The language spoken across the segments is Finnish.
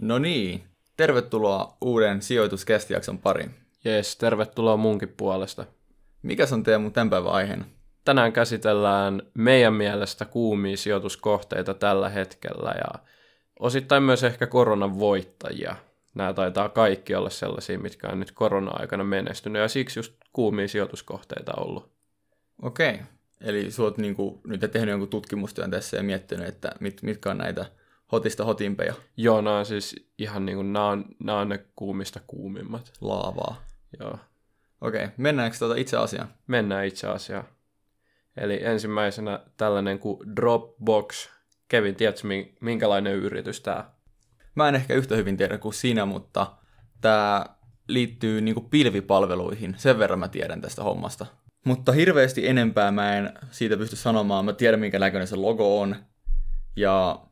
No niin, tervetuloa uuden sijoituskästijakson pariin. Jees, tervetuloa munkin puolesta. Mikä on Teemu tämän päivän aiheena? Tänään käsitellään meidän mielestä kuumia sijoituskohteita tällä hetkellä ja osittain myös ehkä koronan voittajia. Nämä taitaa kaikki olla sellaisia, mitkä on nyt korona-aikana menestynyt ja siksi just kuumia sijoituskohteita ollut. Okei, eli sä oot niinku, nyt tehnyt jonkun tutkimustyön tässä ja miettinyt, että mit, mitkä on näitä hotista hotimpeja. Joo, nämä on siis ihan niin kuin, nämä on, nämä on ne kuumista kuumimmat. Laavaa. Joo. Okei, mennäänkö tuota itse asiaan? Mennään itse asiaan. Eli ensimmäisenä tällainen kuin Dropbox. Kevin, tiedätkö minkälainen yritys tämä? Mä en ehkä yhtä hyvin tiedä kuin sinä, mutta tämä liittyy niinku pilvipalveluihin. Sen verran mä tiedän tästä hommasta. Mutta hirveästi enempää mä en siitä pysty sanomaan. Mä tiedän, minkä näköinen se logo on. Ja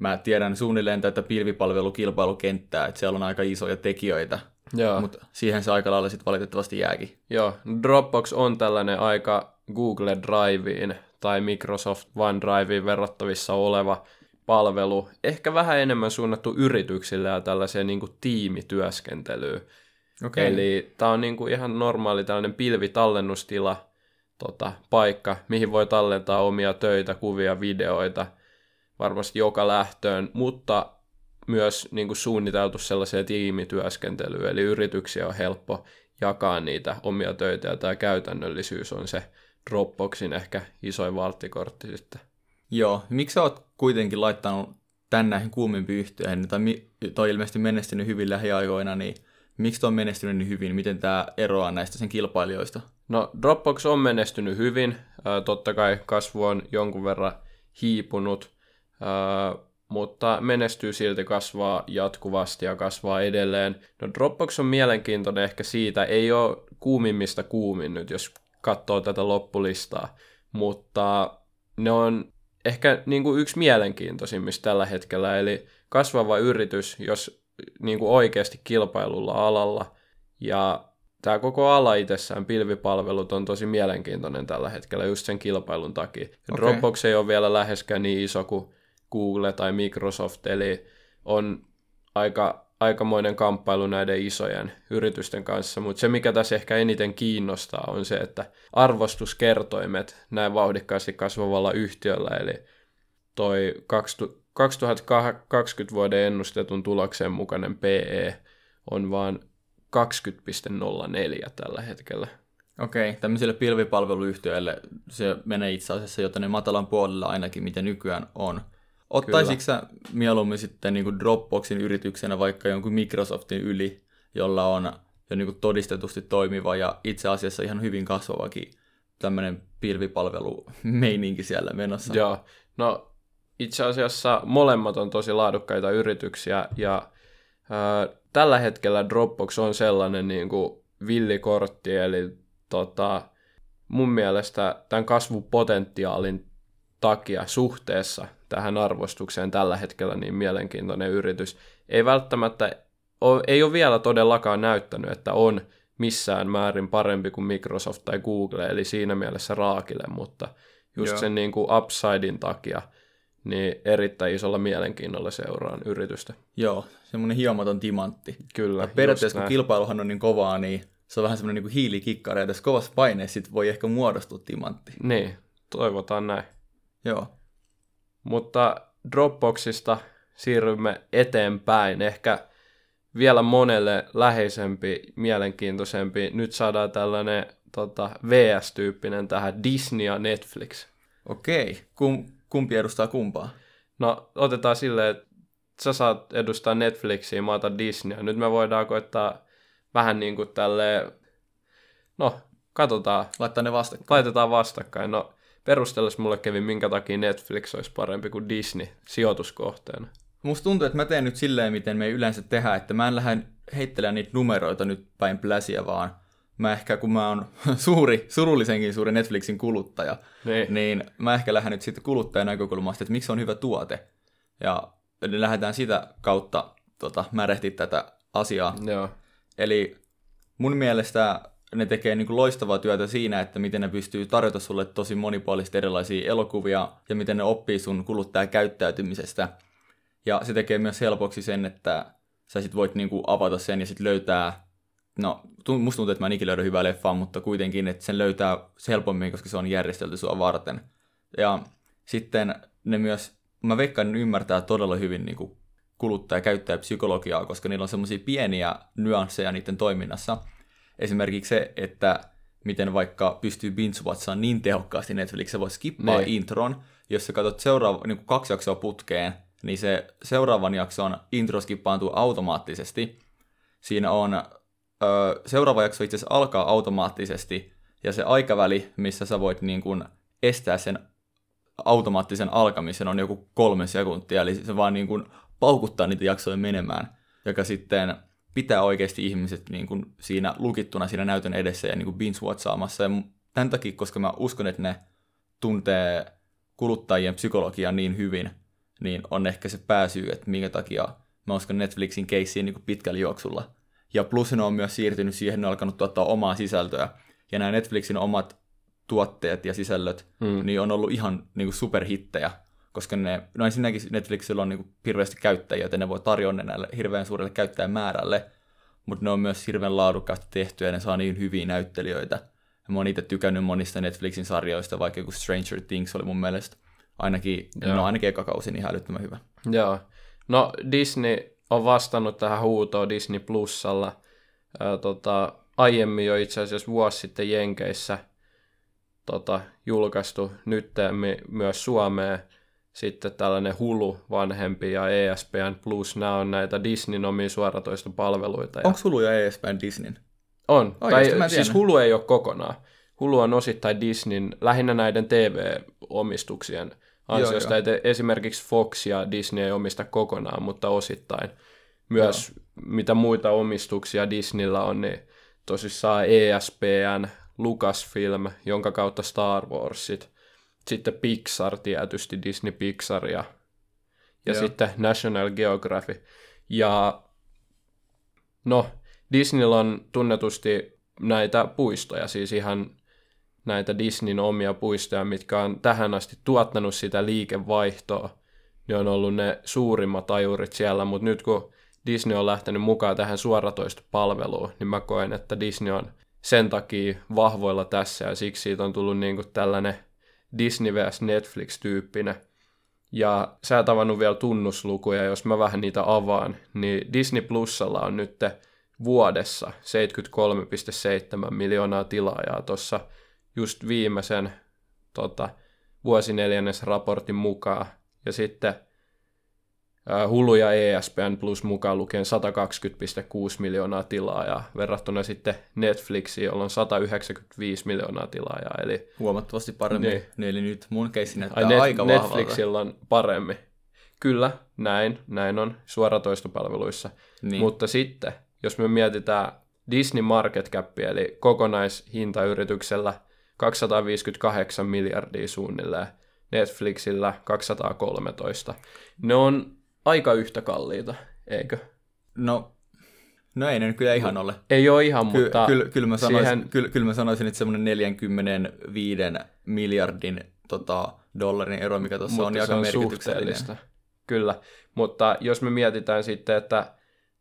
mä tiedän suunnilleen tätä pilvipalvelukilpailukenttää, että siellä on aika isoja tekijöitä, Joo. mutta siihen se aika lailla sitten valitettavasti jääkin. Joo, Dropbox on tällainen aika Google Driveen tai Microsoft OneDriveen verrattavissa oleva palvelu, ehkä vähän enemmän suunnattu yrityksille ja tällaiseen niin kuin tiimityöskentelyyn. Okay. Eli tämä on niin kuin ihan normaali tällainen pilvitallennustila, tota, paikka, mihin voi tallentaa omia töitä, kuvia, videoita – varmasti joka lähtöön, mutta myös niin kuin suunniteltu sellaiseen tiimityöskentelyyn, eli yrityksiä on helppo jakaa niitä omia töitä, ja tämä käytännöllisyys on se Dropboxin ehkä isoin valttikortti sitten. Joo, miksi sä oot kuitenkin laittanut tän näihin kuumimpiin yhteen, tai toi ilmeisesti menestynyt hyvin lähiaikoina, niin miksi toi on menestynyt niin hyvin? Miten tämä eroaa näistä sen kilpailijoista? No Dropbox on menestynyt hyvin, totta kai kasvu on jonkun verran hiipunut, Uh, mutta menestyy silti kasvaa jatkuvasti ja kasvaa edelleen. No Dropbox on mielenkiintoinen ehkä siitä, ei ole kuumimmista kuumin nyt, jos katsoo tätä loppulistaa, mutta ne on ehkä niin kuin yksi mielenkiintoisimmista tällä hetkellä, eli kasvava yritys, jos niin kuin oikeasti kilpailulla alalla, ja tämä koko ala itsessään, pilvipalvelut, on tosi mielenkiintoinen tällä hetkellä just sen kilpailun takia. Okay. Dropbox ei ole vielä läheskään niin iso kuin Google tai Microsoft, eli on aika, aikamoinen kamppailu näiden isojen yritysten kanssa, mutta se mikä tässä ehkä eniten kiinnostaa on se, että arvostuskertoimet näin vauhdikkaasti kasvavalla yhtiöllä, eli toi 2020 vuoden ennustetun tuloksen mukainen PE on vain 20,04 tällä hetkellä. Okei, tämmöisille pilvipalveluyhtiöille se menee itse asiassa jo tänne matalan puolella ainakin, mitä nykyään on. Ottaisitko sä mieluummin sitten niin kuin Dropboxin yrityksenä vaikka jonkun Microsoftin yli, jolla on jo niin kuin todistetusti toimiva ja itse asiassa ihan hyvin kasvavakin tämmöinen pilvipalvelu-meininki siellä menossa? Joo, no itse asiassa molemmat on tosi laadukkaita yrityksiä ja ää, tällä hetkellä Dropbox on sellainen niin kuin villikortti, eli tota, mun mielestä tämän kasvupotentiaalin takia suhteessa tähän arvostukseen tällä hetkellä niin mielenkiintoinen yritys. Ei välttämättä, ei ole vielä todellakaan näyttänyt, että on missään määrin parempi kuin Microsoft tai Google, eli siinä mielessä raakille, mutta just Joo. sen niin kuin upsidein takia niin erittäin isolla mielenkiinnolla seuraan yritystä. Joo, semmoinen hiomaton timantti. Kyllä. Ja periaatteessa kun kilpailuhan on niin kovaa, niin se on vähän semmoinen niin hiilikikkari, ja tässä kovassa paineessa voi ehkä muodostua timantti. Niin, toivotaan näin. Joo. Mutta Dropboxista siirrymme eteenpäin. Ehkä vielä monelle läheisempi, mielenkiintoisempi. Nyt saadaan tällainen tota, VS-tyyppinen tähän Disney ja Netflix. Okei. Kum, kumpi edustaa kumpaa? No, otetaan silleen, että sä saat edustaa Netflixiä, mä otan Disneyä. Nyt me voidaan koittaa vähän niin kuin tälleen, no, katsotaan. Laittaa ne vastakkain. Laitetaan vastakkain. No, perustellessa mulle kävi, minkä takia Netflix olisi parempi kuin Disney sijoituskohteena. Musta tuntuu, että mä teen nyt silleen, miten me yleensä tehdään, että mä en lähde heittelemään niitä numeroita nyt päin pläsiä, vaan mä ehkä, kun mä oon suuri, surullisenkin suuri Netflixin kuluttaja, niin, niin mä ehkä lähden nyt sitten kuluttajan näkökulmasta, että miksi on hyvä tuote. Ja lähdetään sitä kautta tota, märehtiä tätä asiaa. Joo. Eli mun mielestä ne tekee niin kuin loistavaa työtä siinä, että miten ne pystyy tarjota sulle tosi monipuolisesti erilaisia elokuvia ja miten ne oppii sun kuluttajakäyttäytymisestä. Ja se tekee myös helpoksi sen, että sä sit voit niinku avata sen ja sitten löytää, no musta tuntuu, että mä en ikinä löydä hyvää leffaa, mutta kuitenkin, että sen löytää helpommin, koska se on järjestelty sua varten. Ja sitten ne myös, mä veikkaan, ymmärtää todella hyvin niinku kuluttaja- ja käyttäjäpsykologiaa, koska niillä on semmoisia pieniä nyansseja niiden toiminnassa. Esimerkiksi se, että miten vaikka pystyy binge niin tehokkaasti Netflix, se voi skippaa ne. intron, jos sä katsot seuraava, niin kuin kaksi jaksoa putkeen, niin se seuraavan jakson intro skippaantuu automaattisesti. Siinä on, ö, seuraava jakso itse asiassa alkaa automaattisesti, ja se aikaväli, missä sä voit niin kuin estää sen automaattisen alkamisen on joku kolme sekuntia, eli se vaan niin kuin paukuttaa niitä jaksoja menemään, joka sitten pitää oikeasti ihmiset niin kuin siinä lukittuna siinä näytön edessä ja niin kuin binge-watchaamassa. Ja tämän takia, koska mä uskon, että ne tuntee kuluttajien psykologian niin hyvin, niin on ehkä se pääsyy, että minkä takia mä uskon Netflixin keissiin niin pitkällä juoksulla. Ja plus ne on myös siirtynyt siihen, ne on alkanut tuottaa omaa sisältöä. Ja nämä Netflixin omat tuotteet ja sisällöt, mm. niin on ollut ihan niin kuin superhittejä, koska ne, no ensinnäkin Netflixillä on niin kuin hirveästi käyttäjiä, joten ne voi tarjota näille hirveän suurelle käyttäjämäärälle, mutta ne on myös hirveän laadukkaasti tehty ja ne saa niin hyviä näyttelijöitä. Ja mä oon itse tykännyt monista Netflixin sarjoista, vaikka joku Stranger Things oli mun mielestä ainakin, no ainakin eka kausi niin älyttömän hyvä. Joo. No Disney on vastannut tähän huutoon Disney Plusalla. Ää, tota, aiemmin jo itse asiassa vuosi sitten Jenkeissä tota, julkaistu, nyt myös Suomeen sitten tällainen Hulu vanhempi ja ESPN Plus, nämä on näitä Disneyn omia suoratoistopalveluita. Onko Hulu ja ESPN Disneyn? On, Oikeasti, tai siis Hulu ei ole kokonaan. Hulu on osittain Disneyn, lähinnä näiden TV-omistuksien ansiosta. Joo, joo. Esimerkiksi Fox ja Disney ei omista kokonaan, mutta osittain. Myös joo. mitä muita omistuksia Disneyllä on, niin tosissaan ESPN, Lucasfilm, jonka kautta Star Warsit, sitten Pixar tietysti, Disney Pixar ja, ja sitten National Geographic. Ja no, Disneyllä on tunnetusti näitä puistoja, siis ihan näitä Disneyn omia puistoja, mitkä on tähän asti tuottanut sitä liikevaihtoa. Ne on ollut ne suurimmat ajurit siellä, mutta nyt kun Disney on lähtenyt mukaan tähän suoratoistopalveluun, niin mä koen, että Disney on sen takia vahvoilla tässä ja siksi siitä on tullut niin kuin tällainen Disney vs Netflix-tyyppinen. Ja sä et avannut vielä tunnuslukuja, jos mä vähän niitä avaan, niin Disney Plusalla on nyt vuodessa 73,7 miljoonaa tilaajaa tuossa just viimeisen tota, vuosineljännes raportin mukaan. Ja sitten Hulu ja ESPN Plus mukaan lukien 120,6 miljoonaa tilaajaa verrattuna sitten Netflixiin, jolla on 195 miljoonaa tilaajaa. Eli, Huomattavasti paremmin. Niin. niin eli nyt mun keissi näyttää Ai, aika Net- Netflixillä on paremmin. Kyllä, näin, näin on suoratoistopalveluissa. Niin. Mutta sitten, jos me mietitään Disney Market Cap, eli kokonaishintayrityksellä 258 miljardia suunnilleen, Netflixillä 213. Ne on aika yhtä kalliita, eikö? No, no ei ne kyllä ihan ole. Ei ole ihan, Ky- mutta... Kyllä, kyllä, mä sanoisin, siihen... kyllä, kyllä mä sanoisin, että semmoinen 45 miljardin tota, dollarin ero, mikä tuossa on, niin aika merkityksellistä. Kyllä, mutta jos me mietitään sitten, että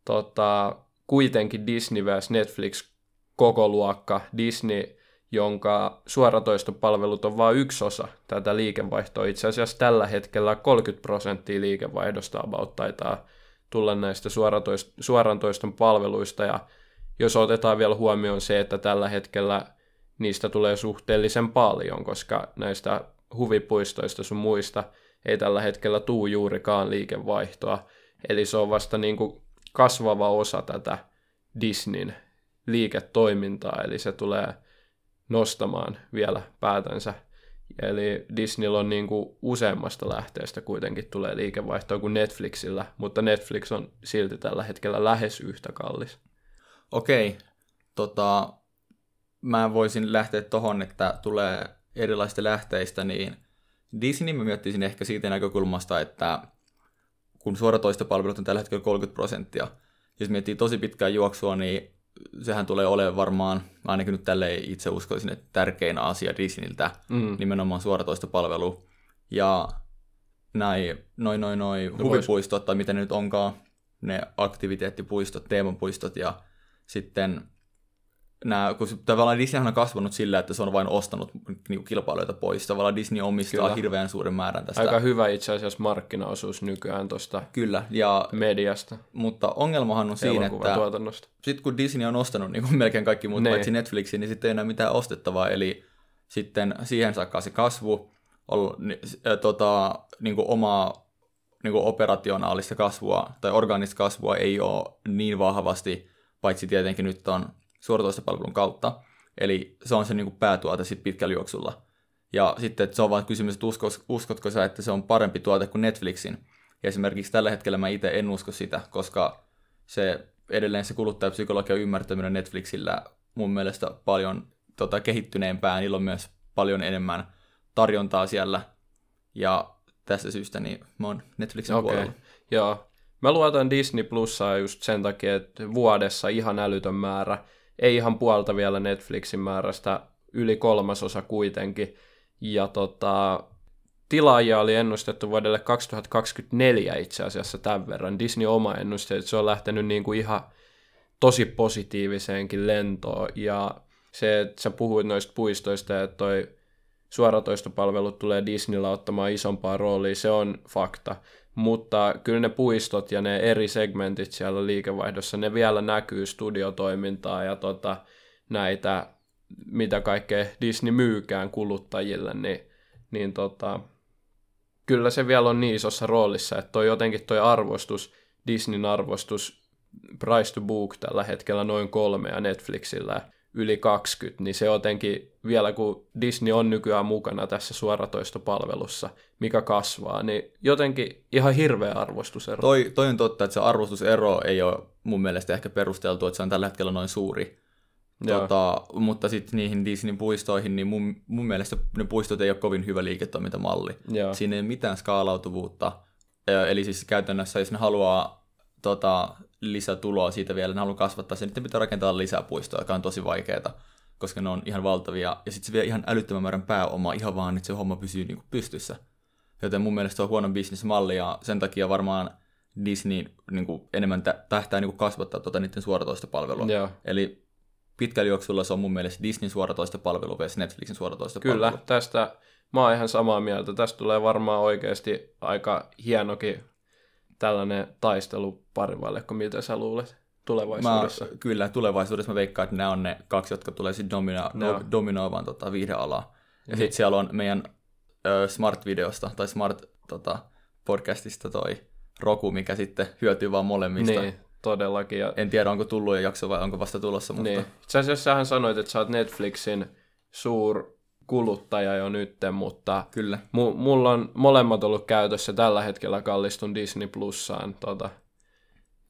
tota, kuitenkin Disney vs. Netflix koko luokka, Disney jonka suoratoistopalvelut on vain yksi osa tätä liikevaihtoa. Itse asiassa tällä hetkellä 30 prosenttia liikevaihdosta about taitaa tulla näistä suoratoist- suorantoiston palveluista, ja jos otetaan vielä huomioon se, että tällä hetkellä niistä tulee suhteellisen paljon, koska näistä huvipuistoista sun muista ei tällä hetkellä tuu juurikaan liikevaihtoa, eli se on vasta niin kuin kasvava osa tätä Disneyn liiketoimintaa, eli se tulee nostamaan vielä päätänsä. Eli Disneyllä on niin kuin useammasta lähteestä kuitenkin tulee liikevaihtoa kuin Netflixillä, mutta Netflix on silti tällä hetkellä lähes yhtä kallis. Okei, tota, mä voisin lähteä tohon, että tulee erilaisista lähteistä, niin Disney mä miettisin ehkä siitä näkökulmasta, että kun suoratoistopalvelut on tällä hetkellä 30 prosenttia, jos miettii tosi pitkää juoksua, niin sehän tulee olemaan varmaan, ainakin nyt tälle itse uskoisin, että tärkein asia Disneyltä, mm. nimenomaan suoratoistopalvelu. Ja näin, noin, noin, noin No huvipuistot, tai miten ne nyt onkaan, ne aktiviteettipuistot, teemapuistot, ja sitten nämä, kun tavallaan Disneyhän on kasvanut sillä, että se on vain ostanut niin kilpailijoita pois. Tavallaan Disney omistaa Kyllä. hirveän suuren määrän tästä. Aika hyvä itse asiassa markkinaosuus nykyään tuosta Kyllä, ja, mediasta, mutta ongelmahan on siinä, että sitten kun Disney on ostanut niin kuin melkein kaikki muut Niin. paitsi Netflixin, niin sitten ei enää mitään ostettavaa, eli sitten siihen saakka se kasvu, ä, tota, niin kuin omaa niin kuin operationaalista kasvua tai orgaanista kasvua ei ole niin vahvasti, paitsi tietenkin nyt on suoratoistopalvelun kautta, eli se on se niin kuin päätuote sitten pitkällä juoksulla. Ja sitten että se on vain kysymys, että uskos, uskotko sä, että se on parempi tuote kuin Netflixin. Ja esimerkiksi tällä hetkellä mä itse en usko sitä, koska se edelleen se kuluttajapsykologian ymmärtäminen Netflixillä mun mielestä paljon tota, kehittyneempää. Niillä on myös paljon enemmän tarjontaa siellä. Ja tästä syystä niin mä oon Netflixin Okei, puolella. joo. Mä luotan Disney Plussaa just sen takia, että vuodessa ihan älytön määrä, ei ihan puolta vielä Netflixin määrästä, yli kolmasosa kuitenkin. Ja tota, tilaajia oli ennustettu vuodelle 2024 itse asiassa tämän verran. Disney oma ennuste, että se on lähtenyt niin kuin ihan tosi positiiviseenkin lentoon. Ja se, että sä puhuit noista puistoista, että toi suoratoistopalvelut tulee Disneyllä ottamaan isompaa roolia, se on fakta. Mutta kyllä ne puistot ja ne eri segmentit siellä liikevaihdossa, ne vielä näkyy studiotoimintaa ja tota, näitä, mitä kaikkea Disney myykään kuluttajille, niin, niin tota, kyllä se vielä on niin isossa roolissa, että toi jotenkin toi arvostus, Disneyn arvostus, price to book tällä hetkellä noin kolme ja Netflixillä yli 20, niin se jotenkin vielä kun Disney on nykyään mukana tässä suoratoistopalvelussa, mikä kasvaa, niin jotenkin ihan hirveä arvostusero. Toi, toi on totta, että se arvostusero ei ole mun mielestä ehkä perusteltu, että se on tällä hetkellä noin suuri. Tota, mutta sitten niihin Disneyn puistoihin, niin mun, mun mielestä ne puistot ei ole kovin hyvä liiketoimintamalli. Joo. Siinä ei ole mitään skaalautuvuutta. Eli siis käytännössä, jos ne haluaa tota, lisätuloa siitä vielä, ne haluaa kasvattaa sen, niin pitää rakentaa lisää puistoja, joka on tosi vaikeaa, koska ne on ihan valtavia. Ja sitten se vie ihan älyttömän määrän pääomaa ihan vaan, että se homma pysyy niinku pystyssä. Joten mun mielestä se on huono bisnesmalli ja sen takia varmaan Disney niinku enemmän tä- tähtää niinku kasvattaa tota niiden suoratoistopalvelua. Joo. Eli pitkällä juoksulla se on mun mielestä Disneyn suoratoistopalvelu versus Netflixin suoratoistopalvelu. Kyllä, tästä mä oon ihan samaa mieltä. Tästä tulee varmaan oikeasti aika hienokin tällainen taistelu parivalle, kun mitä sä luulet tulevaisuudessa. Mä, kyllä, tulevaisuudessa mä veikkaan, että nämä on ne kaksi, jotka tulee sitten domino, no, dominoimaan tota, viihdealaa. Ja Niin. sitten siellä on meidän ö, Smart-videosta tai Smart tota, podcastista toi Roku, mikä sitten hyötyy vaan molemmista. Niin, todellakin. Ja, En tiedä, onko tullut jo jakso vai onko vasta tulossa, mutta niin. Itse asiassa sähän sanoit, että sä oot Netflixin suur kuluttaja jo nytten, mutta kyllä. mu- mulla on molemmat ollut käytössä. Tällä hetkellä kallistun Disney Plussaan. Tota.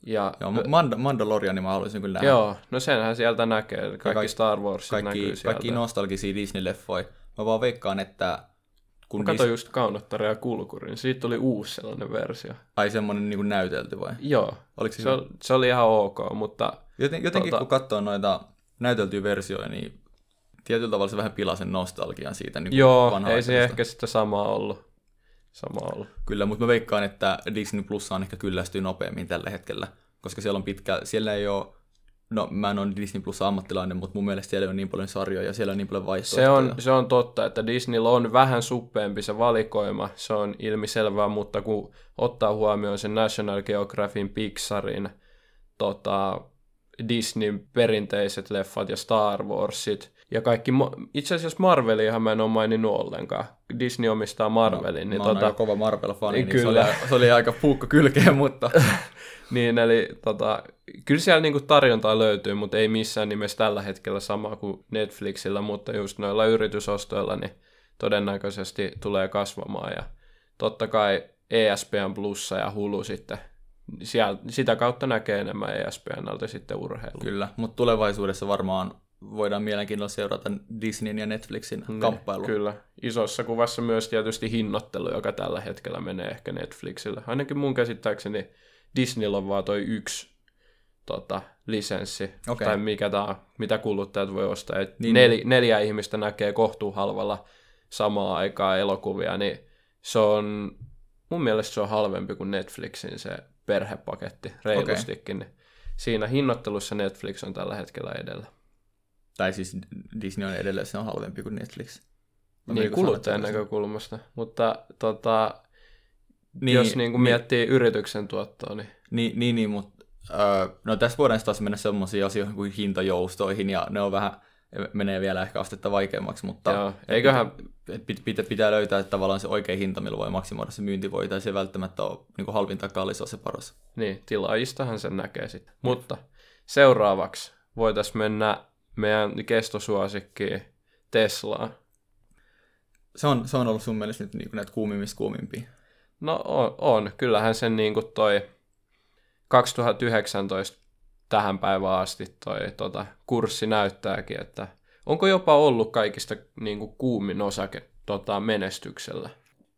Ja, Joo, Mand- Mandalorian mä haluaisin kyllä nähdä. joo, no senhän sieltä näkee. Kaikki, kaikki- Star Wars kaikki, näkyy sieltä. kaikki nostalgisia Disney-leffoja. Mä vaan veikkaan, että kun Mä katsoin just Kaunottari ja Kulkurin, siitä tuli uusi sellainen versio. Ai semmonen niin näytelty vai? Joo, Oliko se, se, ol- se oli ihan ok, mutta Joten, jotenkin tota- kun katsoo noita näyteltyjä versioita, niin tietyllä tavalla se vähän pilaa sen nostalgian siitä niin joo, ei se ehkä sitä samaa ollut. Sama ollut. Kyllä, mutta mä veikkaan, että Disney Plus on ehkä kyllästyy nopeammin tällä hetkellä, koska siellä on pitkä, siellä ei ole, no mä en ole Disney Plus ammattilainen, mutta mun mielestä siellä on niin paljon sarjoja ja siellä on niin paljon Se vaihtoehtoja. on, se on totta, että Disneyllä on vähän suppeempi se valikoima, se on ilmiselvää, mutta kun ottaa huomioon sen National Geographicin, Pixarin, tota, Disneyn perinteiset leffat ja Star Warsit, ja kaikki, itse asiassa Marveliahan mä en ole maininnut ollenkaan. Disney omistaa Marvelin, niin mä oon tota, aika kova Marvel-fani, niin Kyllä. Se, oli, se oli aika puukko kylkeen, mutta Niin, eli tota, kyllä siellä niinku tarjontaa löytyy, mutta ei missään nimessä tällä hetkellä sama kuin Netflixillä, mutta just noilla yritysostoilla niin todennäköisesti tulee kasvamaan. Ja totta kai ESPN Plussa ja Hulu sitten, siellä, sitä kautta näkee enemmän ESPNltä sitten urheilua. kyllä. Mutta tulevaisuudessa varmaan voidaan mielenkiinnolla seurata Disneyn ja Netflixin Niin, kamppailua. Kyllä. Isossa kuvassa myös tietysti hinnoittelu, joka tällä hetkellä menee ehkä Netflixille. Ainakin mun käsittääkseni Disneyllä on vaan toi yksi tota, lisenssi, Okei. tai mikä tää mitä kuluttajat voi ostaa. Et Niin. nel, neljä ihmistä näkee kohtuuhalvalla samaa aikaa elokuvia, niin se on mun mielestä se on halvempi kuin Netflixin se perhepaketti, reilustikin. Okay. Niin siinä hinnoittelussa Netflix on tällä hetkellä edellä. Tai siis Disney on edelleen, se on halvempi kuin Netflix. On niin, kuluttajan näkökulmasta. Mutta tota, niin, jos niin kuin niin, miettii yrityksen tuottoa, niin... Niin, niin, niin mutta öö, no tässä voidaan taas mennä sellaisiin asioihin kuin hintajoustoihin, ja ne on vähän, menee vielä ehkä astetta vaikeammaksi, mutta Joo, eiköhän... Pit, pit, pitää löytää että tavallaan se oikea hinta, millä voi maksimoida se myyntivoita, tai se ei välttämättä ole niin halvin tai kallis se paras. Niin, tilaajistahan sen näkee sitten. Mm. Mutta seuraavaksi voitaisiin mennä meidän kestosuosikkiin Teslaan. Se on, se on ollut sun mielestä nyt niin näitä kuumimmista kuumimpia. No on, on. kyllähän sen niin kuin toi 2019 tähän päivään asti toi tota, kurssi näyttääkin, että onko jopa ollut kaikista niin kuin kuumin osake tota, menestyksellä.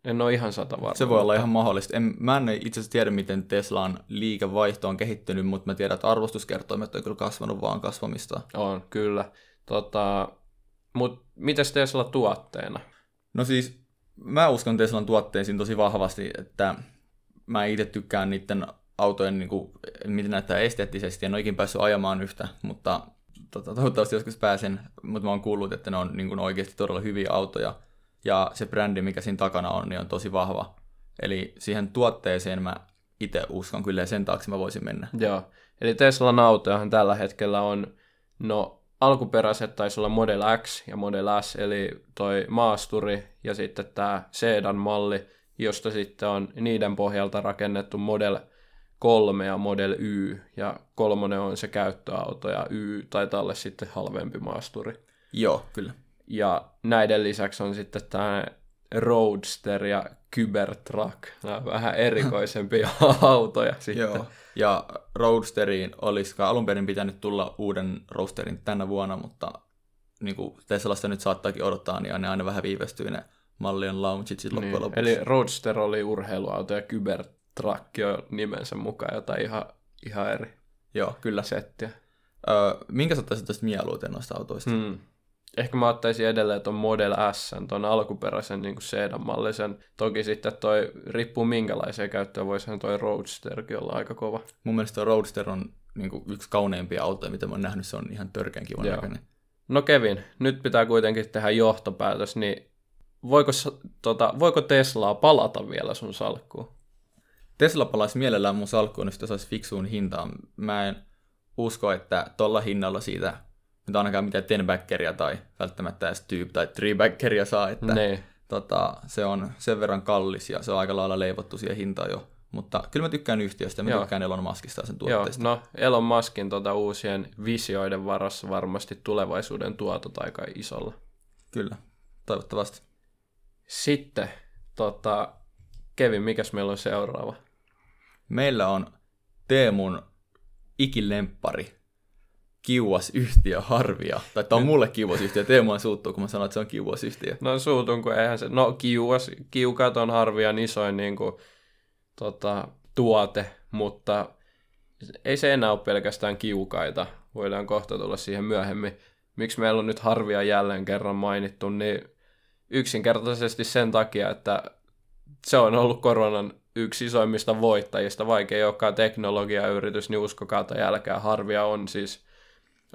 En ole ihan sata varma. Se voi olla ihan mahdollista. En, mä en itse asiassa tiedä, miten Teslan liikevaihto on kehittynyt, mutta mä tiedän, että arvostuskertoimet on kyllä kasvanut vaan kasvamista. On, kyllä. Tota, mutta mitäs Tesla tuotteena? No siis mä uskon Teslan tuotteisiin tosi vahvasti, että mä itse tykkään niiden autojen, niin kuin, miten näyttää esteettisesti, en ole ikin päässyt ajamaan yhtä, mutta tota, toivottavasti joskus pääsen, mutta mä oon kuullut, että ne on niin kuin, oikeasti todella hyviä autoja, ja se brändi, mikä siinä takana on, niin on tosi vahva. Eli siihen tuotteeseen mä itse uskon kyllä, ja sen taakse mä voisin mennä. Joo, eli Teslan autojahan tällä hetkellä on, no alkuperäiset taisi olla Model X ja Model S, eli toi maasturi ja sitten tämä sedan-malli, josta sitten on niiden pohjalta rakennettu Model 3 ja Model Y, ja kolmonen on se käyttöauto, ja Y tai tälle sitten halvempi maasturi. Joo, kyllä. Ja näiden lisäksi on sitten tämä Roadster ja Cybertruck, nämä vähän erikoisempia autoja sitten. Joo. Ja Roadsteriin olisi alun perin pitänyt tulla uuden Roadsterin tänä vuonna, mutta niin kuin Teslasta nyt saattaakin odottaa, niin ne aina vähän viivästyy ne mallien launchit sitten niin. lopuksi. Eli Roadster oli urheiluauto ja Cybertruck on nimensä mukaan jotain ihan, ihan eri Joo, kyllä. settiä. Öö, minkä sä ottaisit tästä mieluiten noista autoista? Hmm ehkä mä ottaisin edelleen tuon Model S, tuon alkuperäisen niin sedan-mallisen. Toki sitten toi riippuu minkälaisia käyttöä, voisihan toi Roadsterkin olla aika kova. Mun mielestä toi Roadster on niin kuin yksi kauneimpia autoja, mitä mä oon nähnyt, se on ihan törkeän kivan näköinen. No Kevin, nyt pitää kuitenkin tehdä johtopäätös, niin voiko, tota, voiko Teslaa palata vielä sun salkkuun? Tesla palaisi mielellään mun salkkuun, jos se saisi fiksuun hintaan. Mä en usko, että tuolla hinnalla siitä nyt ainakaan mitään tenbackeria tai välttämättä edes tyyp tai treebackeria saa, että ne. tota, se on sen verran kallis ja se on aika lailla leivottu siihen hintaan jo. Mutta kyllä mä tykkään yhtiöstä ja mä Joo. tykkään Elon Muskista ja sen tuotteista. Joo, no Elon Muskin tota, uusien visioiden varassa varmasti tulevaisuuden tuotot aika isolla. Kyllä, toivottavasti. Sitten, tota, Kevin, mikäs meillä on seuraava? Meillä on Teemun ikilemppari, kiuas yhtiö harvia. Tai tämä on mulle kiuas yhtiö. Teemu suuttuu, kun mä sanon, että se on kiuas yhtiö. No suutun, kun eihän se... No kiuas, kiukat on harvian isoin niin kuin, tota, tuote, mutta ei se enää ole pelkästään kiukaita. Voidaan kohta tulla siihen myöhemmin. Miksi meillä on nyt harvia jälleen kerran mainittu, niin yksinkertaisesti sen takia, että se on ollut koronan yksi isoimmista voittajista, vaikka ei olekaan teknologiayritys, niin uskokaa tai jälkeen harvia on siis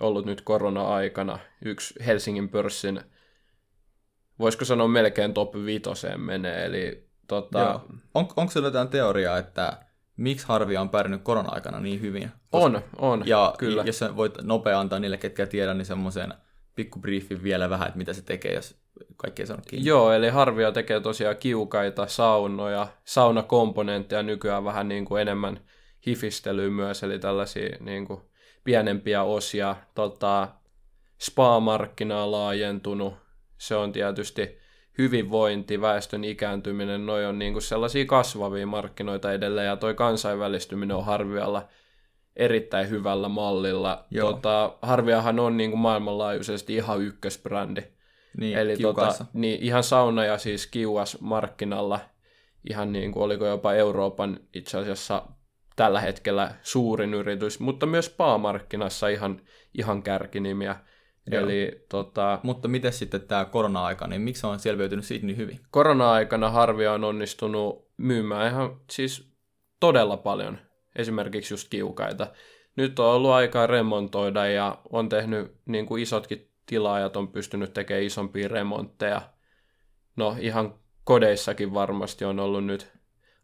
ollut nyt korona-aikana yksi Helsingin pörssin, voisiko sanoa melkein top vitoseen menee, eli tota... On, onko sinulla jotain teoriaa, että miksi Harvia on pärjännyt korona-aikana niin hyvin? Koska... On, on, ja kyllä. jos sä voit nopea antaa niille, ketkä tiedä, niin semmoisen pikku briefin vielä vähän, että mitä se tekee, jos kaikki ei saanut kiinni. Joo, eli Harvia tekee tosiaan kiukaita, saunoja, saunakomponentteja nykyään vähän niin kuin enemmän hifistelyä myös, eli tällaisia niin kuin pienempiä osia. Tota, spa-markkina on laajentunut. Se on tietysti hyvinvointi, väestön ikääntyminen, noi on niinku sellaisia kasvavia markkinoita edelleen, ja toi kansainvälistyminen on Harvialla erittäin hyvällä mallilla. Tota, Harviahan on niinku maailmanlaajuisesti ihan ykkösbrändi. Niin, Eli tota, niin, ihan sauna ja siis kiuas markkinalla, ihan niin kuin oliko jopa Euroopan itse asiassa tällä hetkellä suurin yritys, mutta myös spa-markkinassa ihan, ihan kärkinimiä. Joo. Eli tota, Mutta miten sitten tämä korona-aika, niin miksi on selviytynyt siitä niin hyvin? korona-aikana Harvi on onnistunut myymään ihan siis todella paljon esimerkiksi just kiukaita. Nyt on ollut aikaa remontoida ja on tehnyt niin kuin isotkin tilaajat on pystynyt tekemään isompia remontteja. No ihan kodeissakin varmasti on ollut nyt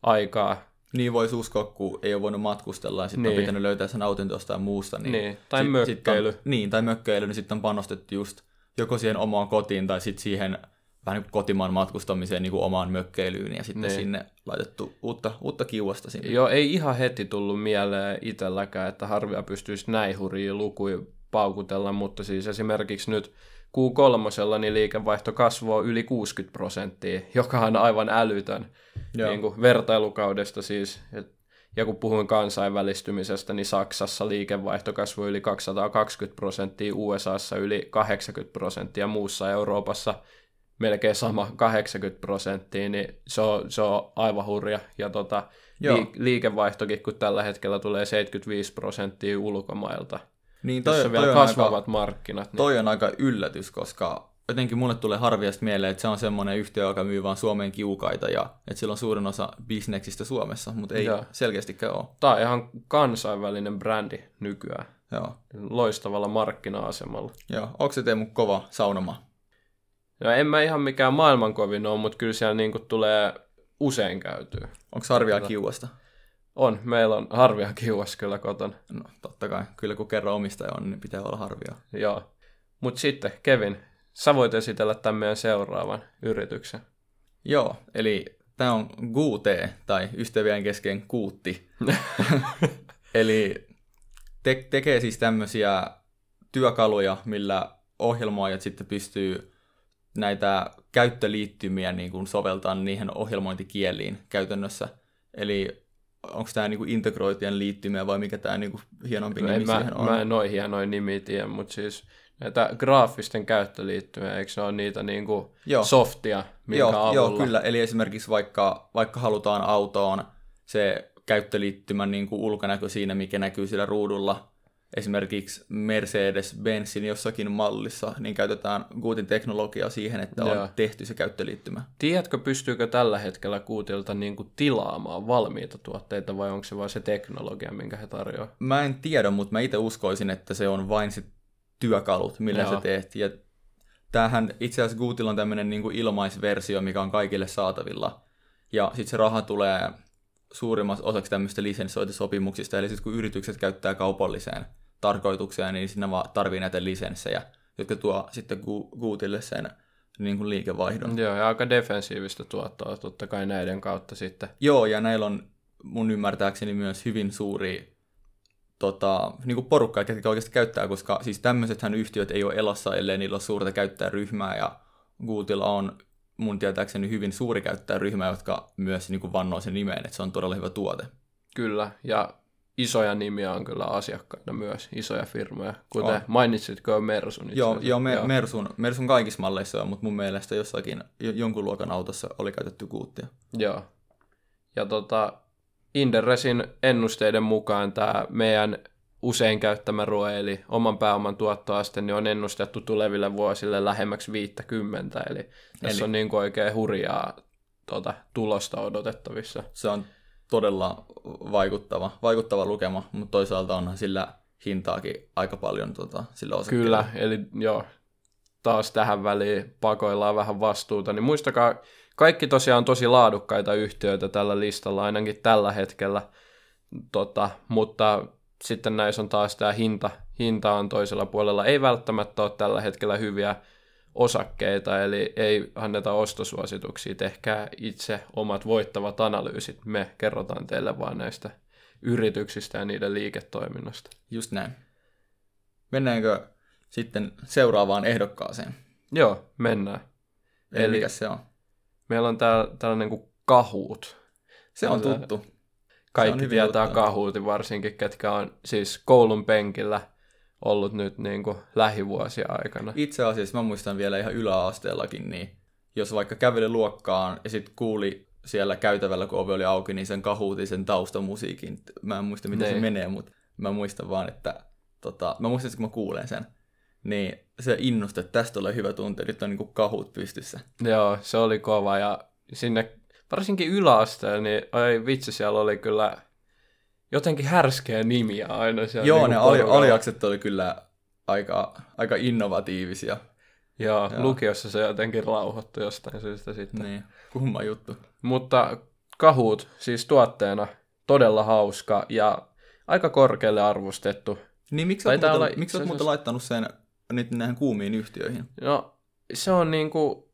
aikaa. Niin voisi uskoa, kun ei ole voinut matkustella ja sitten niin. On pitänyt löytää sen auton jostain muusta. Niin, Niin, tai sit- mökkeily. Sit on, niin, tai mökkeily, niin sitten on panostettu just joko siihen omaan kotiin tai sitten siihen vähän niin kuin kotimaan matkustamiseen niin kuin omaan mökkeilyyn ja sitten Niin. sinne laitettu uutta, uutta kiuasta sinne. Joo, ei ihan heti tullut mieleen itselläkään, että Harvia pystyisi näin hurjia lukuja paukutella, mutta siis esimerkiksi nyt Q3 niin liikevaihto kasvoi yli 60 prosenttia, joka on aivan älytön Joo. niin kuin vertailukaudesta siis. Ja kun puhuin kansainvälistymisestä, niin Saksassa liikevaihto kasvoi yli 220 prosenttia, USAssa yli 80 prosenttia, muussa Euroopassa melkein sama 80 prosenttia, niin se on, se on aivan hurja. Ja tota, Joo. li, liikevaihtokin, kun tällä hetkellä tulee 75 prosenttia ulkomailta, Niin toi, jossa vielä on kasvavat Aika, markkinat. Niin, toi on aika yllätys, koska jotenkin mulle tulee harviasta mieleen, että se on semmoinen yhtiö, joka myy vaan Suomeen kiukaita ja että sillä on suurin osa bisneksistä Suomessa, mutta ei Joo. selkeästikään ole. Tämä on ihan kansainvälinen brändi nykyään, Joo. loistavalla markkina-asemalla. Joo. Onko se Teemu kova saunoma? No en mä ihan mikään maailmankovin ole, mutta kyllä siellä niinku tulee usein käytyä. Onko harvia Tota. kiuasta? On, meillä on harvia kiuas kyllä kotona. No totta kai. Kyllä kun kerran omistaja on, niin pitää olla harvia. Joo. Mutta sitten, Kevin, sä voit esitellä tämän meidän seuraavan yrityksen. Joo, eli tämä on Qt, tai ystävien kesken kuutti. eli te- tekee siis tämmöisiä työkaluja, millä ohjelmoijat sitten pystyy näitä käyttöliittymiä niin kuin soveltaa niihin ohjelmointikieliin käytännössä. Eli onko tämä niin integroitujen liittymiä vai mikä tämä niin hienompi No nimi mä, siihen on? mä en noin hienoja nimiä tiedä, mutta siis näitä graafisten käyttöliittymiä, eikö ne ole niitä niinku Joo. softia, minkä joo, avulla... joo, kyllä. Eli esimerkiksi vaikka, vaikka halutaan autoon se käyttöliittymän niin kuin ulkonäkö siinä, mikä näkyy sillä ruudulla, esimerkiksi Mercedes-Benzin jossakin mallissa, niin käytetään Gutin teknologiaa siihen, että on Joo. tehty se käyttöliittymä. Tiedätkö, pystyykö tällä hetkellä Kuutilta niinku tilaamaan valmiita tuotteita vai onko se vain se teknologia, minkä he tarjoavat? Mä en tiedä, mutta mä itse uskoisin, että se on vain se työkalut, millä Joo. se teet. Ja tämähän itse asiassa Gootilla on tämmöinen niin ilmaisversio, mikä on kaikille saatavilla. Ja sitten se raha tulee suurimmaksi osaksi tämmöistä lisensointisopimuksista, eli sitten kun yritykset käyttää kaupalliseen tarkoitukseen, niin sinne vaan tarvii näitä lisenssejä, jotka tuo sitten Gootille sen niin kuin liikevaihdon. Joo, ja aika defensiivistä tuottoa totta kai näiden kautta sitten. Joo, ja näillä on mun ymmärtääkseni myös hyvin suuri tota, niin kuin porukka, ketkä oikeasti käyttää, koska siis tämmöisethän yhtiöt ei ole elossa, ellei niillä ole suurta käyttäjäryhmää, ja Googleilla on mun tietääkseni hyvin suuri käyttäjäryhmä, jotka myös niin kuin vannoo sen nimeen, että se on todella hyvä tuote. Kyllä, ja isoja nimiä on kyllä asiakkaina myös, isoja firmoja, kuten On. mainitsitko Mersun itse Joo, joo, me, Mersun, Mersun kaikissa malleissa on, mutta mun mielestä jossakin jo- jonkun luokan autossa oli käytetty kuuttia. Joo. Ja tota, Inderesin ennusteiden mukaan tämä meidän usein käyttämä ROE, eli oman pääoman tuottoaste, niin on ennustettu tuleville vuosille lähemmäksi 50, eli tässä Eli- on niin kuin oikein hurjaa tota, tulosta odotettavissa. Se on todella vaikuttava, vaikuttava lukema, mutta toisaalta onhan sillä hintaakin aika paljon tota, sillä osakkeella. Kyllä, eli joo, taas tähän väliin pakoillaan vähän vastuuta, niin muistakaa, kaikki tosiaan tosi laadukkaita yhtiöitä tällä listalla, ainakin tällä hetkellä, tota, mutta sitten näissä on taas tämä hinta, hinta on toisella puolella, ei välttämättä ole tällä hetkellä hyviä osakkeita, eli ei anneta ostosuosituksia, tehkää itse omat voittavat analyysit, me kerrotaan teille vaan näistä yrityksistä ja niiden liiketoiminnasta. Just näin. Mennäänkö sitten seuraavaan ehdokkaaseen? Joo, mennään. Eli, Eli- mikä se on? Meillä on tää, tällainen kuin kahuut. Se on tuttu. Kaikki hyvin tietää kahuutin, varsinkin ketkä on siis koulun penkillä ollut nyt niin kuin lähivuosia aikana. Itse asiassa mä muistan vielä ihan yläasteellakin, niin jos vaikka käveli luokkaan ja sitten kuuli siellä käytävällä, kun ovi oli auki, niin sen kahuutin sen taustamusiikin. Mä en muista, miten se Niin. menee, mutta mä muistan vaan, että tota, mä muistan, että kun mä kuulen sen, niin se innosti, että tästä tulee hyvä tunti, nyt on niin kuin kahut pystyssä. Joo, se oli kova ja sinne varsinkin yläasteella, niin ai vitsi, siellä oli kyllä jotenkin härskeä nimiä aina siellä. Joo, niin ne ali, aliakset oli kyllä aika, aika innovatiivisia. Joo, Joo, lukiossa se jotenkin rauhoittui jostain syystä sitten. Niin, kumma juttu. Mutta kahut siis tuotteena todella hauska ja aika korkealle arvostettu. Niin miksi olet, muuten, olla, miksi olet muuten laittanut sen nyt näihin kuumiin yhtiöihin? No, se on niinku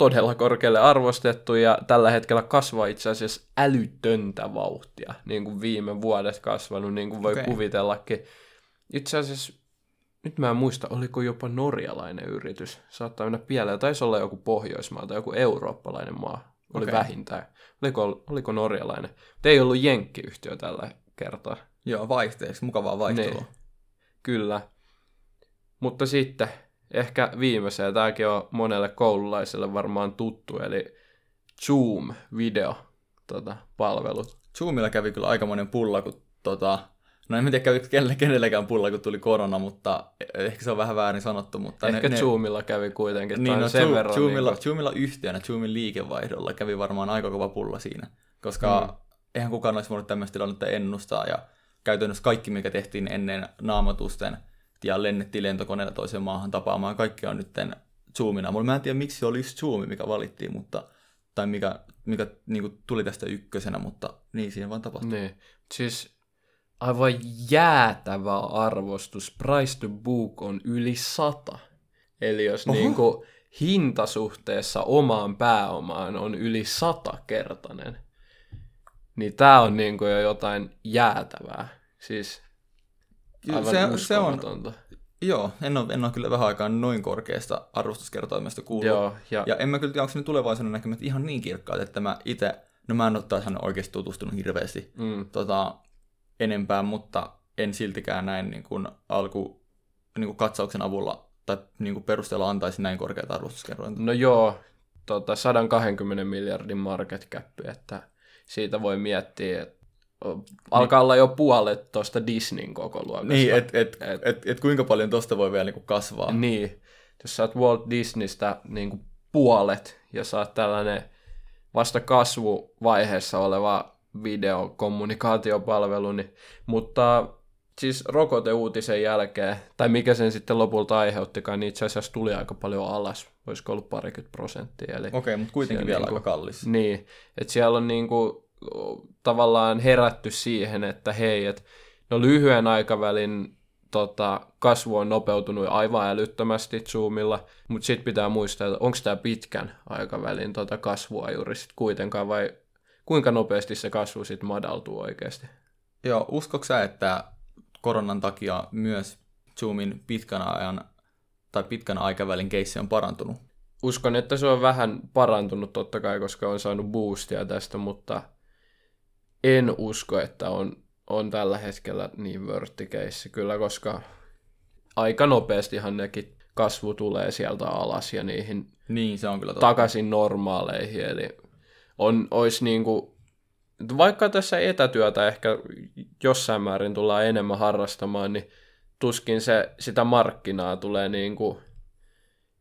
todella korkealle arvostettu ja tällä hetkellä kasvaa itse asiassa älytöntä vauhtia, niin kuin viime vuodet kasvanut, niin kuin voi okay. kuvitellakin. Itse asiassa, nyt mä en muista, oliko jopa norjalainen yritys, saattaa mennä pieleen, taisi olla joku Pohjoismaa tai joku eurooppalainen maa, oli okay. vähintään. Oliko, oliko norjalainen? Mutta ei ollut jenkkiyhtiö tällä kertaa. Joo, vaihteeksi, mukavaa vaihtelua. Niin. Kyllä. Mutta sitten ehkä viimeiseen, tämäkin on monelle koululaiselle varmaan tuttu, eli Zoom-video tota, palvelut. Zoomilla kävi kyllä aikamoinen pulla, kun tota, no en tiedä kävi kenelle, kenellekään pulla, kun tuli korona, mutta ehkä se on vähän väärin sanottu. Mutta ehkä ne, Zoomilla kävi kuitenkin, niin, no, sen Zoom, verran. Zoomilla, niin kuin... Zoomilla yhtiönä, Zoomin liikevaihdolla kävi varmaan aika kova pulla siinä, koska mm. eihän kukaan olisi voinut tämmöistä tilannetta ennustaa, ja käytännössä kaikki, mikä tehtiin ennen naamatusten – ja lennettiin lentokoneella toiseen maahan tapaamaan. Kaikki on nyt Zoomina. Mä en tiedä, miksi oli Zoom, mikä valittiin, mutta, tai mikä, mikä niin kuin tuli tästä ykkösenä, mutta niin siinä vaan tapahtui. Niin. Siis aivan jäätävä arvostus. Price to book on yli sata. Eli jos niin kuin hinta suhteessa omaan pääomaan on yli satakertainen, niin tämä on niin kuin jo jotain jäätävää. Siis Aivan se, se on, Joo, en ole, en ole kyllä vähän aikaa noin korkeasta arvostuskertoimesta kuullut. Joo, ja... ja en mä kyllä tiedä, onko se tulevaisuuden näkymät ihan niin kirkkaat, että mä itse, no mä en ole taas oikeasti tutustunut hirveästi mm. tota, enempää, mutta en siltikään näin niin kuin alku niin kuin katsauksen avulla tai niin kuin perusteella antaisi näin korkeata arvostuskerrointa. No joo, tota 120 miljardin market cap, että siitä voi miettiä, että alkaa niin. olla jo puolet tuosta Disneyn koko luokasta. Niin, että et, et, et, et kuinka paljon tuosta voi vielä niinku kasvaa. Niin, jos sä oot Walt Disneystä niinku puolet ja sä oot tällainen vasta kasvuvaiheessa oleva videokommunikaatiopalvelu, niin, mutta siis rokoteuutisen jälkeen, tai mikä sen sitten lopulta aiheuttikaan, niin itse asiassa tuli aika paljon alas, olisiko ollut parikymmentä prosenttia. Okei, okay, mutta kuitenkin vielä niinku, aika kallis. Niin, että siellä on niinku tavallaan herätty siihen, että hei, että no lyhyen aikavälin tota, kasvu on nopeutunut aivan älyttömästi Zoomilla, mutta sitten pitää muistaa, että onko tämä pitkän aikavälin tota, kasvua juuri sit kuitenkaan vai kuinka nopeasti se kasvu sitten madaltuu oikeasti? Joo, uskoksa sä, että koronan takia myös Zoomin pitkän ajan tai pitkän aikavälin keissi on parantunut? Uskon, että se on vähän parantunut totta kai, koska on saanut boostia tästä, mutta en usko, että on, on tällä hetkellä niin vörttikeissi kyllä, koska aika nopeastihan nekin kasvu tulee sieltä alas ja niihin niin, se on kyllä totta. takaisin normaaleihin. Eli on, olisi niin kuin, vaikka tässä etätyötä ehkä jossain määrin tullaan enemmän harrastamaan, niin tuskin se, sitä markkinaa tulee niin kuin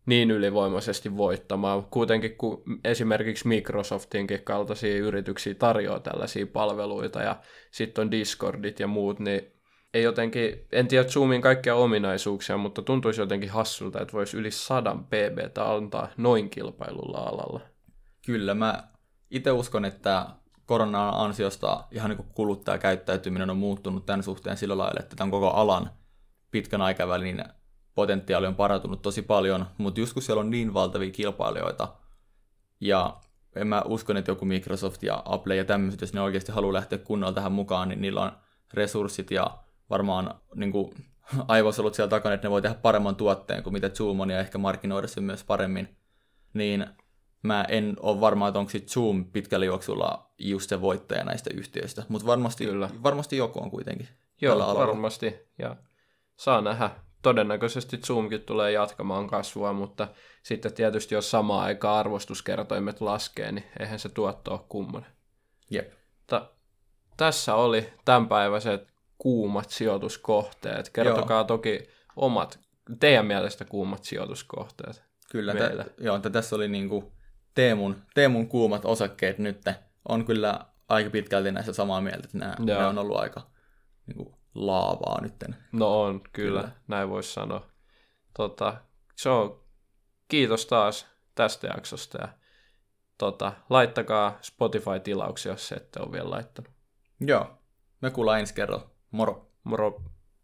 niin ylivoimaisesti voittamaan. Kuitenkin kun esimerkiksi Microsoftinkin kaltaisia yrityksiä tarjoaa tällaisia palveluita ja sitten on Discordit ja muut, niin ei jotenkin, en tiedä Zoomin kaikkia ominaisuuksia, mutta tuntuisi jotenkin hassulta, että voisi yli sadan PB antaa noin kilpailulla alalla. Kyllä, mä itse uskon, että koronan ansiosta ihan niin kuluttajakäyttäytyminen on muuttunut tämän suhteen sillä lailla, että tämän koko alan pitkän aikavälin potentiaali on parantunut tosi paljon, mutta just kun siellä on niin valtavia kilpailijoita, ja en mä uskon, että joku Microsoft ja Apple ja tämmöiset, jos ne oikeasti haluaa lähteä kunnolla tähän mukaan, niin niillä on resurssit ja varmaan niin kuin, aivosolut siellä takana, että ne voi tehdä paremman tuotteen kuin mitä Zoom on ja ehkä markkinoida sen myös paremmin. Niin mä en ole varma, että onko Zoom pitkällä juoksulla just se voittaja näistä yhtiöistä, mutta varmasti, Kyllä. varmasti joku on kuitenkin. Joo, varmasti. Ja saa nähdä, todennäköisesti Zoomkin tulee jatkamaan kasvua, mutta sitten tietysti jos samaan aikaan arvostuskertoimet laskee, niin eihän se tuotto ole kummonen. Jep. Ta- tässä oli tämänpäiväiset kuumat sijoituskohteet. Kertokaa Joo. toki omat teidän mielestä kuummat sijoituskohteet? Kyllä, tä, joo, että tässä oli niinku Teemun, Teemun kuumat osakkeet nyt on kyllä aika pitkälti näissä samaa mieltä, että nämä, nämä on ollut aika niinku, laavaa nytten. No on, kyllä, kyllä. näin voisi sanoa. Tota, se on, kiitos taas tästä jaksosta ja tota, laittakaa Spotify-tilauksia, jos ette ole vielä laittanut. Joo, me kuullaan ensi kerralla. Moro. Moro.